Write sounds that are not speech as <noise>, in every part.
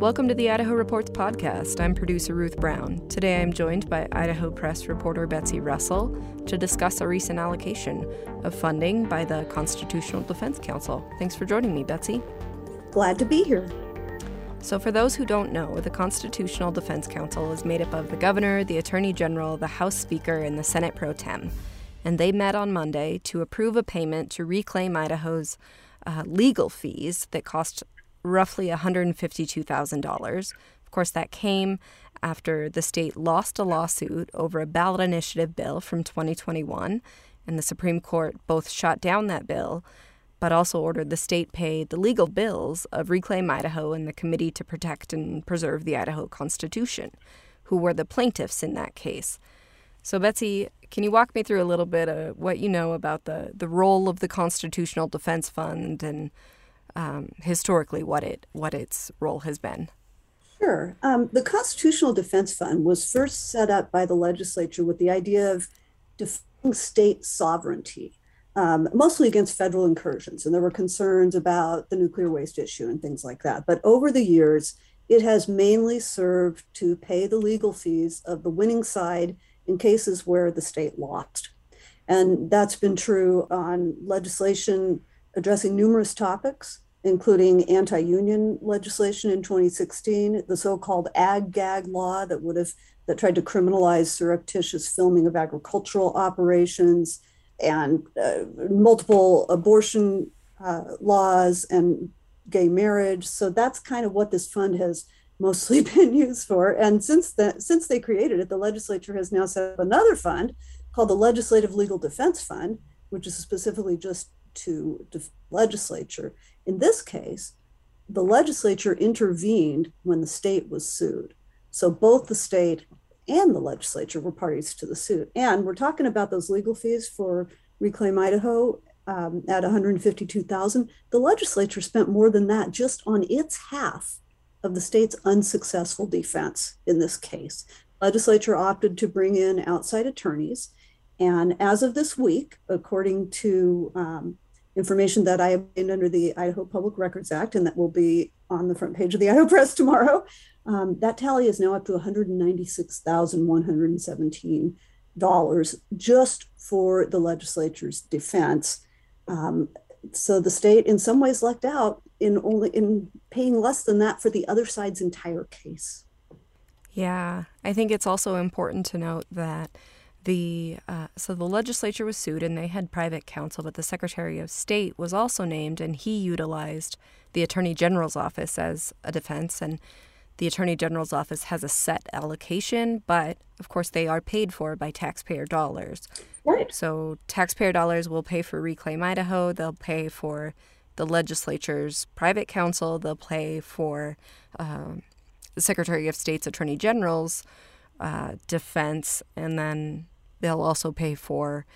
Welcome to the Idaho Reports podcast. I'm producer Ruth Brown. Today I'm joined by Idaho Press reporter Betsy Russell to discuss a recent allocation of funding by the Constitutional Defense Council. Thanks for joining me, Betsy. Glad to be here. So, for those who don't know, the Constitutional Defense Council is made up of the governor, the attorney general, the House Speaker, and the Senate pro tem. And they met on Monday to approve a payment to reclaim Idaho's uh, legal fees that cost roughly $152,000. Of course, that came after the state lost a lawsuit over a ballot initiative bill from 2021, and the Supreme Court both shot down that bill but also ordered the state pay the legal bills of Reclaim Idaho and the Committee to Protect and Preserve the Idaho Constitution, who were the plaintiffs in that case. So, Betsy, can you walk me through a little bit of what you know about the, the role of the Constitutional Defense Fund and um, historically what it what its role has been? Sure. Um, the Constitutional Defense Fund was first set up by the legislature with the idea of defending state sovereignty um, mostly against federal incursions. And there were concerns about the nuclear waste issue and things like that. But over the years, it has mainly served to pay the legal fees of the winning side in cases where the state lost. And that's been true on legislation addressing numerous topics, including anti union legislation in 2016, the so called ag gag law that would have that tried to criminalize surreptitious filming of agricultural operations and uh, multiple abortion uh, laws and gay marriage. So that's kind of what this fund has mostly <laughs> been used for. And since since they created it, the legislature has now set up another fund called the Legislative Legal Defense Fund, which is specifically just to the legislature. In this case, the legislature intervened when the state was sued. So both the state and the legislature were parties to the suit. And we're talking about those legal fees for Reclaim Idaho um, at 152,000. The legislature spent more than that just on its half of the state's unsuccessful defense in this case. Legislature opted to bring in outside attorneys, and as of this week, according to um, information that I obtained under the Idaho Public Records Act, and that will be on the front page of the <laughs> Idaho Press tomorrow, um, that tally is now up to 196,117 dollars just for the legislature's defense. Um, so the state, in some ways, lucked out in only in paying less than that for the other side's entire case. Yeah, I think it's also important to note that the uh, so the legislature was sued and they had private counsel, but the Secretary of State was also named, and he utilized the Attorney General's office as a defense and the Attorney General's office has a set allocation, but of course they are paid for by taxpayer dollars. Right. So taxpayer dollars will pay for Reclaim Idaho, they'll pay for the legislature's private counsel, they'll pay for um, the Secretary of State's Attorney General's uh, defense, and then they'll also pay for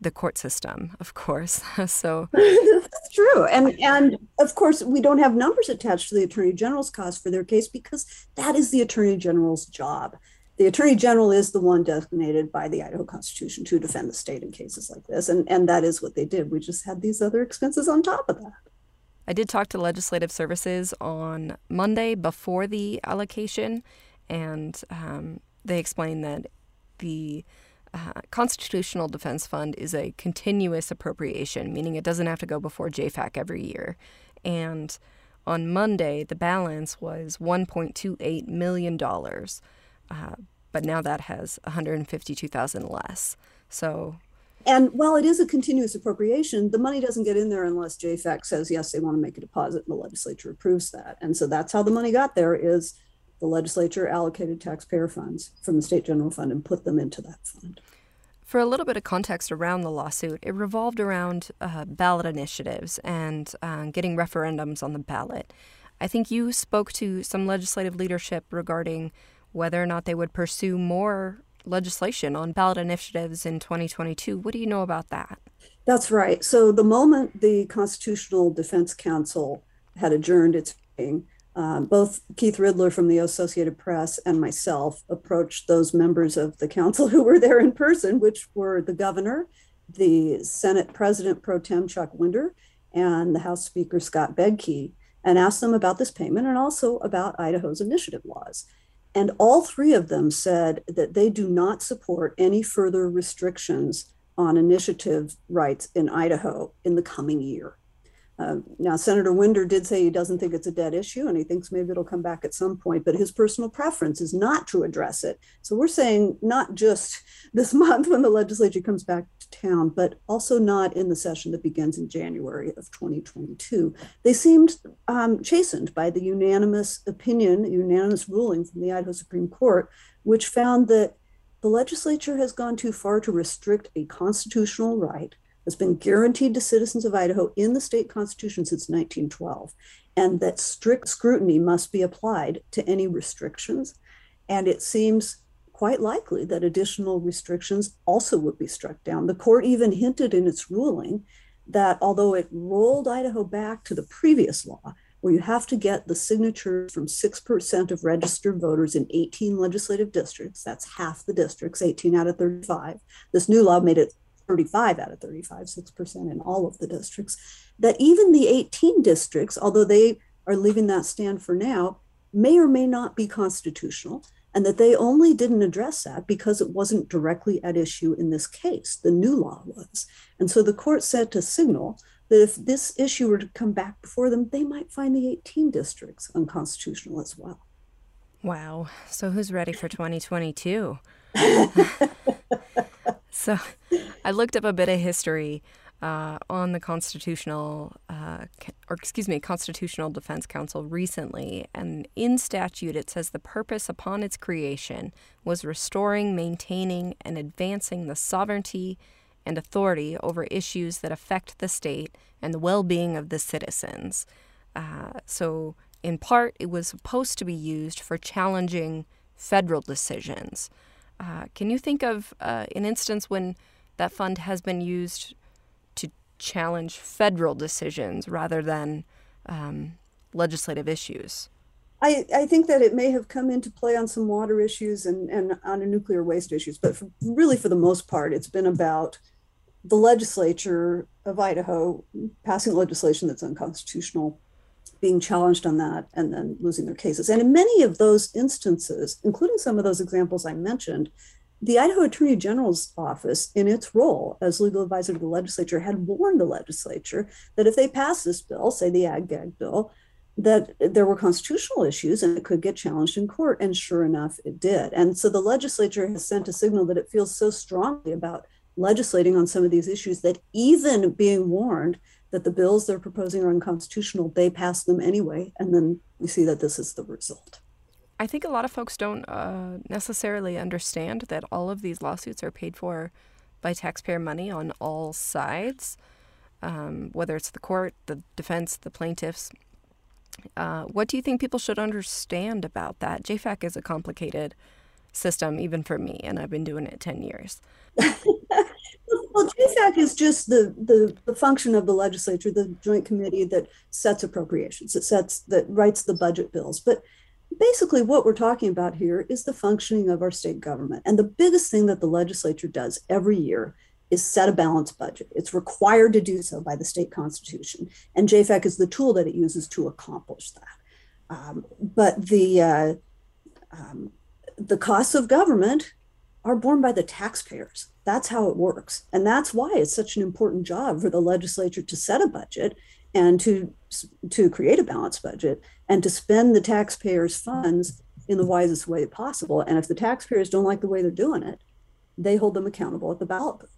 the court system, of course. <laughs> so that's true. And and of course we don't have numbers attached to the attorney general's cost for their case because that is the attorney general's job. The attorney general is the one designated by the Idaho Constitution to defend the state in cases like this. And and that is what they did. We just had these other expenses on top of that. I did talk to legislative services on Monday before the allocation, and um, they explained that the uh, Constitutional Defense Fund is a continuous appropriation, meaning it doesn't have to go before JFAC every year. And on Monday, the balance was $1.28 million, uh, but now that has 152000 less. So and while it is a continuous appropriation, the money doesn't get in there unless JFAC says yes, they want to make a deposit, and the legislature approves that. And so that's how the money got there. Is the legislature allocated taxpayer funds from the state general fund and put them into that fund. For a little bit of context around the lawsuit, it revolved around uh, ballot initiatives and uh, getting referendums on the ballot. I think you spoke to some legislative leadership regarding whether or not they would pursue more legislation on ballot initiatives in 2022. What do you know about that? That's right. So, the moment the Constitutional Defense Council had adjourned its meeting, um, both Keith Ridler from the Associated Press and myself approached those members of the council <laughs> who were there in person, which were the governor, the Senate President pro tem Chuck Winder, and the House Speaker Scott Bedke. and asked them about this payment and also about Idaho's initiative laws. And all three of them said that they do not support any further restrictions on initiative rights in Idaho in the coming year. Uh, now, Senator Winder did say he doesn't think it's a dead issue and he thinks maybe it'll come back at some point, but his personal preference is not to address it. So we're saying not just <laughs> this month when the legislature comes back to town, but also not in the session that begins in January of 2022. They seemed um, chastened by the unanimous opinion, unanimous ruling from the Idaho Supreme Court, which found that the legislature has gone too far to restrict a constitutional right has been guaranteed to citizens of Idaho in the state constitution since 1912, and that strict scrutiny must be applied to any restrictions. And it seems quite likely that additional restrictions also would be struck down. The court even hinted in its ruling that although it rolled Idaho back to the previous law, where you have to get the signatures from 6% of registered voters in 18 legislative districts, that's half the districts, 18 out of 35. This new law made it 35 out of 35, 6% in all of the districts, that even the 18 districts, although they are leaving that stand for now, may or may not be constitutional, and that they only didn't address that because it wasn't directly at issue in this case. The new law was. And so the court said to signal that if this issue were to come back before them, they might find the 18 districts unconstitutional as well. Wow. So who's ready for 2022? <laughs> so <laughs> I looked up a bit of history uh, on the constitutional, uh, or excuse me, Constitutional Defense Council recently, and in statute it says the purpose upon its creation was restoring, maintaining, and advancing the sovereignty and authority over issues that affect the state and the well-being of the citizens. Uh, so, in part, it was supposed to be used for challenging federal decisions. Uh, can you think of uh, an instance when that fund has been used to challenge federal decisions rather than um, legislative issues? I, I, think that it may have come into play on some water issues and, and on a nuclear waste issues, but for, really, for the most part, it's been about the legislature of Idaho passing legislation that's unconstitutional, being challenged on that, and then losing their cases. And in many of those instances, including some of those examples I mentioned, the Idaho Attorney General's office, in its role as legal advisor to the legislature, had warned the legislature that if they passed this bill, say the ag gag bill, that there were constitutional issues and it could get challenged in court. And sure enough, it did. And so the legislature has sent a signal that it feels so strongly about legislating on some of these issues that even being warned that the bills they're proposing are unconstitutional, they pass them anyway. And then we see that this is the result. I think a lot of folks don't uh, necessarily understand that all of these lawsuits are paid for by taxpayer money on all sides, um, whether it's the court, the defense, the plaintiffs. Uh, what do you think people should understand about that? JFAC is a complicated system, even for me, and I've been doing it 10 years. <laughs> well, JFAC is just the, the, the function of the legislature, the joint committee that sets appropriations, that sets, that writes the budget bills. But basically what we're talking about here is the functioning of our state government. And the biggest thing that the legislature does every year is set a balanced budget. It's required to do so by the state constitution. And JFAC is the tool that it uses to accomplish that. Um, but the, uh, um, the costs of government are borne by the taxpayers. That's how it works. And that's why it's such an important job for the legislature to set a budget and to to create a balanced budget and to spend the taxpayers' funds in the wisest way possible. And if the taxpayers don't like the way they're doing it, they hold them accountable at the ballot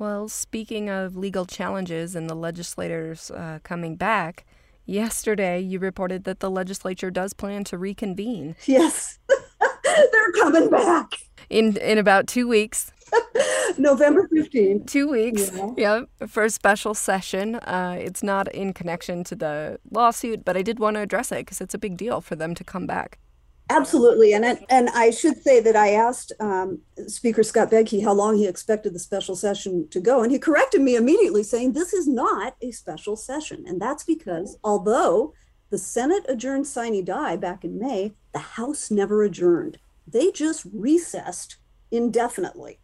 Well, speaking of legal challenges and the legislators uh, coming back, yesterday you reported that the legislature does plan to reconvene. Yes, <laughs> they're coming back in in about two weeks. <laughs> November 15th. Two weeks. Yeah. Yep. For a special session. Uh, it's not in connection to the lawsuit, but I did want to address it because it's a big deal for them to come back. Absolutely. And, and I should say that I asked um, Speaker Scott Bedke how long he expected the special session to go. And he corrected me immediately, saying this is not a special session. And that's because although the Senate adjourned sine die back in May, the House never adjourned. They just recessed indefinitely.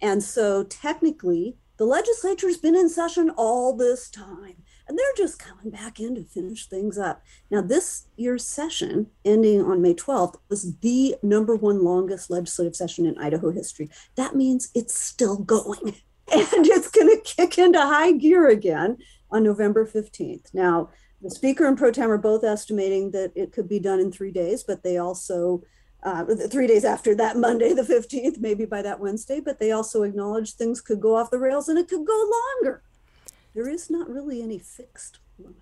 And so technically, the legislature's been in session all this time. and they're just coming back in to finish things up. Now, this year's session, ending on May 12th, was the number one longest legislative session in Idaho history. That means it's still going, <laughs> and it's going to kick into high gear again on November 15th. Now, the speaker and pro tem are both estimating that it could be done in three days, but they also uh, three days after that Monday, the 15th, maybe by that Wednesday, but they also acknowledge things could go off the rails and it could go longer there is not really any fixed limit.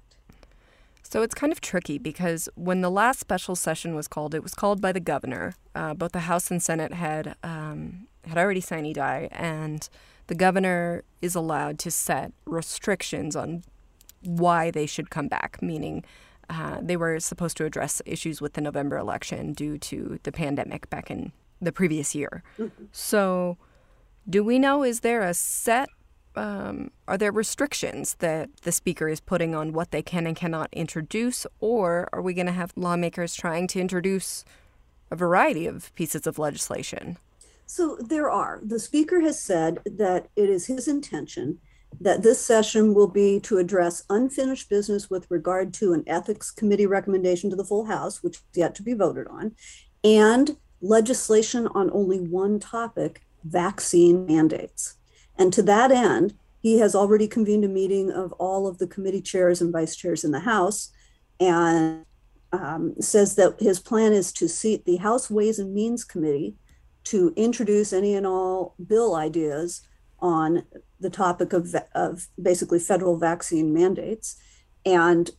So it's kind of tricky because when the last special session was called, it was called by the governor. Uh, both the House and Senate had um, had already sine die, and the governor is allowed to set restrictions on why they should come back, meaning uh, they were supposed to address issues with the November election due to the pandemic back in the previous year. Mm-hmm. So, do we know is there a set um, are there restrictions that the speaker is putting on what they can and cannot introduce, or are we going to have lawmakers trying to introduce a variety of pieces of legislation? So there are. The speaker has said that it is his intention that this session will be to address unfinished business with regard to an ethics committee recommendation to the full House, which is yet to be voted on, and legislation on only one topic vaccine mandates. And to that end, he has already convened a meeting of all of the committee chairs and vice chairs in the House and um, says that his plan is to seat the House Ways and Means Committee to introduce any and all bill ideas on the topic of, of basically federal vaccine mandates and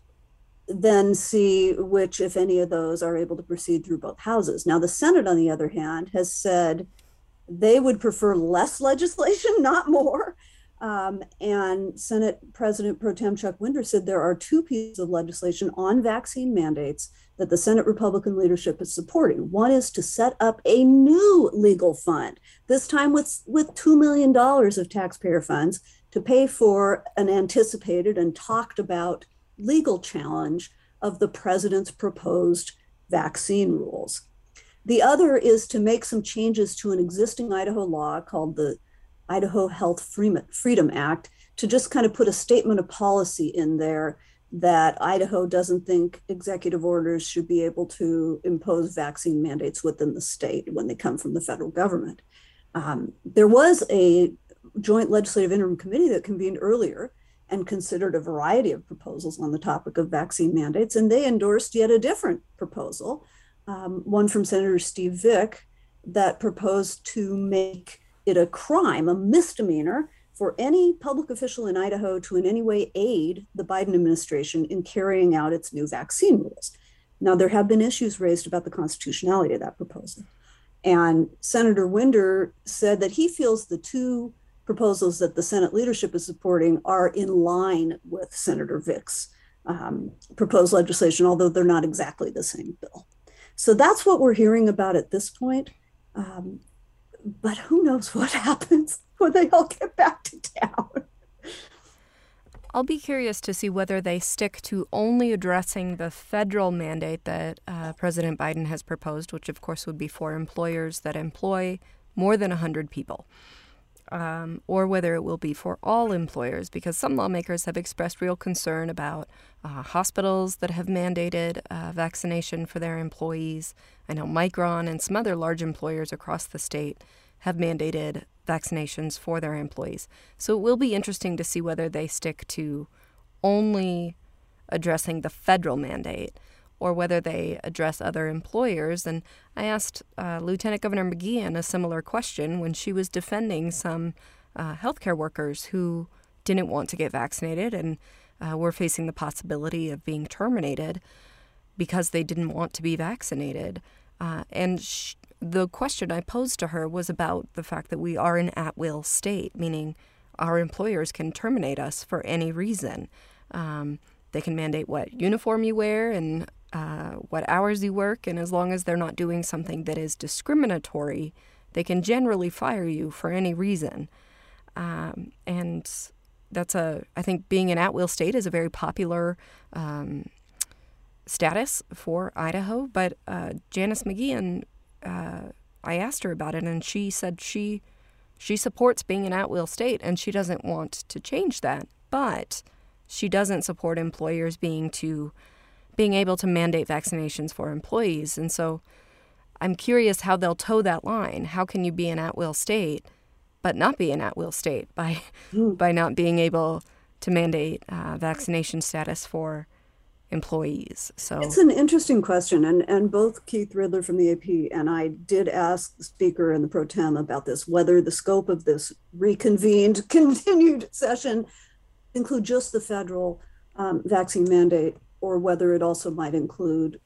then see which, if any of those, are able to proceed through both houses. Now, the Senate, on the other hand, has said they would prefer less legislation, <laughs> not more. Um, and Senate President Pro Tem Chuck Winder said there are two pieces of legislation on vaccine mandates that the Senate Republican leadership is supporting. One is to set up a new legal fund, this time with, with $2 million of taxpayer funds to pay for an anticipated and talked about legal challenge of the president's proposed vaccine rules. The other is to make some changes to an existing Idaho law called the Idaho Health Freedom Act to just kind of put a statement of policy in there that Idaho doesn't think executive orders should be able to impose vaccine mandates within the state when they come from the federal government. Um, there was a joint legislative interim committee that convened earlier and considered a variety of proposals on the topic of vaccine mandates, and they endorsed yet a different proposal um, one from Senator Steve Vick that proposed to make it a crime, a misdemeanor, for any public official in Idaho to in any way aid the Biden administration in carrying out its new vaccine rules. Now, there have been issues raised about the constitutionality of that proposal. And Senator Winder said that he feels the two proposals that the Senate leadership is supporting are in line with Senator Vick's um, proposed legislation, although they're not exactly the same bill. So that's what we're hearing about at this point. Um, but who knows what <laughs> happens when they all get back to town. I'll be curious to see whether they stick to only addressing the federal mandate that uh, President Biden has proposed, which of course would be for employers that employ more than 100 people um, or whether it will be for all employers, because some lawmakers have expressed real concern about uh, hospitals that have mandated uh, vaccination for their employees. I know Micron and some other large employers across the state have mandated vaccinations for their employees. So it will be interesting to see whether they stick to only addressing the federal mandate or whether they address other employers. And I asked uh, Lieutenant Governor McGeachin a similar question when she was defending some uh, healthcare workers who didn't want to get vaccinated and uh, were facing the possibility of being terminated because they didn't want to be vaccinated. Uh, and the question I posed to her was about the fact that we are an at will state, meaning our employers can terminate us for any reason. Um, they can mandate what uniform you wear and uh, what hours you work, and as long as they're not doing something that is discriminatory, they can generally fire you for any reason. Um, and that's a, I think being an at will state is a very popular um, status for Idaho. But uh, Janice McGeachin, uh, I asked her about it, and she said she she supports being an at will state and she doesn't want to change that. But she doesn't support employers being to being able to mandate vaccinations for employees. And so I'm curious how they'll toe that line. How can you be an at will state but not be an at will state by mm. by not being able to mandate uh, vaccination status for employees. So it's an interesting question, and and both Keith Ridler from the AP and I did ask the speaker and the pro tem about this, whether the scope of this reconvened <laughs> continued session include just the federal um, vaccine mandate, or whether it also might include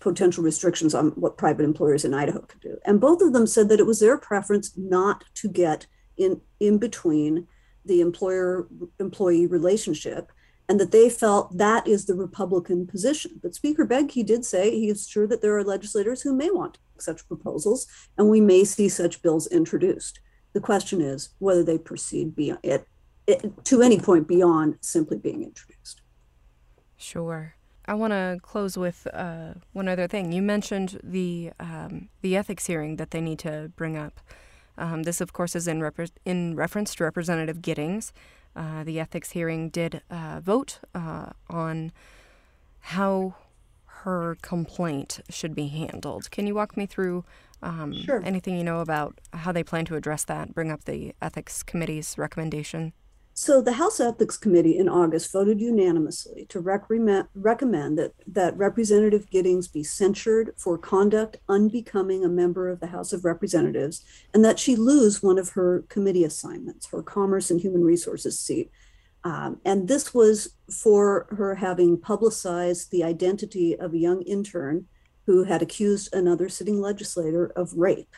potential restrictions on what private employers in Idaho could do. And both of them said that it was their preference not to get in in between the employer employee relationship and that they felt that is the Republican position. But Speaker Bedke did say he is sure that there are legislators who may want such proposals, and we may see such bills introduced. The question is whether they proceed beyond it, it to any point beyond simply being introduced. Sure. I want to close with uh, one other thing. You mentioned the um, the ethics hearing that they need to bring up. Um, this, of course, is in, in reference to Representative Giddings. Uh, the ethics hearing did uh, vote uh, on how her complaint should be handled. Can you walk me through um, sure. anything you know about how they plan to address that, bring up the ethics committee's recommendation? So the House Ethics Committee in August voted unanimously to recommend, that, that Representative Giddings be censured for conduct unbecoming a member of the House of Representatives and that she lose one of her committee assignments, her Commerce and Human Resources seat. Um, and this was for her having publicized the identity of a young intern who had accused another sitting legislator of rape.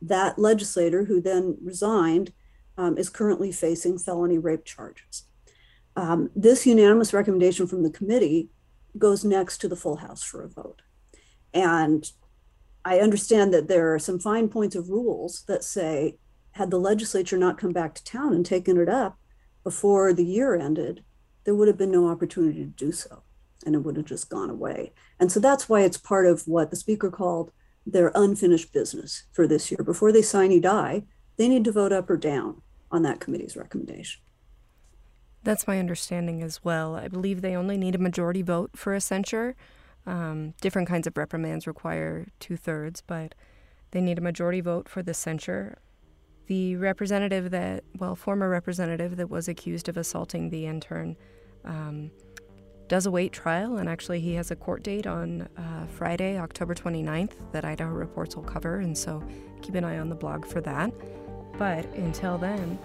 That legislator, who then resigned, um, is currently facing felony rape charges. Um, this unanimous recommendation from the committee goes next to the full House for a vote. And I understand that there are some fine points of rules that say, had the legislature not come back to town and taken it up before the year ended, there would have been no opportunity to do so. And it would have just gone away. And so that's why it's part of what the speaker called their unfinished business for this year. Before they sine die, they need to vote up or down on that committee's recommendation. That's my understanding as well. I believe they only need a majority vote for a censure. Um, different kinds of reprimands require two thirds, but they need a majority vote for the censure. The representative that, well, former representative that was accused of assaulting the intern um, does await trial, and actually he has a court date on uh, Friday, October 29th, that Idaho Reports will cover, and so keep an eye on the blog for that. But until then,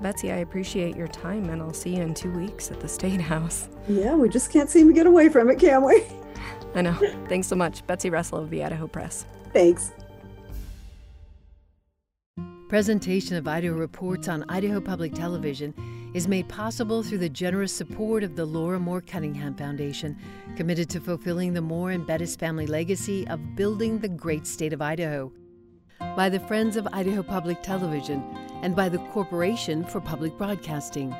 Betsy, I appreciate your time, and I'll see you in two weeks at the State <laughs> House. Yeah, we just can't seem to get away from it, can we? I know. Thanks so much. Betsy Russell of the Idaho Press. Thanks. Presentation of Idaho Reports on Idaho Public Television is made possible through the generous support of the Laura Moore Cunningham Foundation, committed to fulfilling the Moore and Bettis family legacy of building the great state of Idaho by the Friends of Idaho Public Television, and by the Corporation for Public Broadcasting.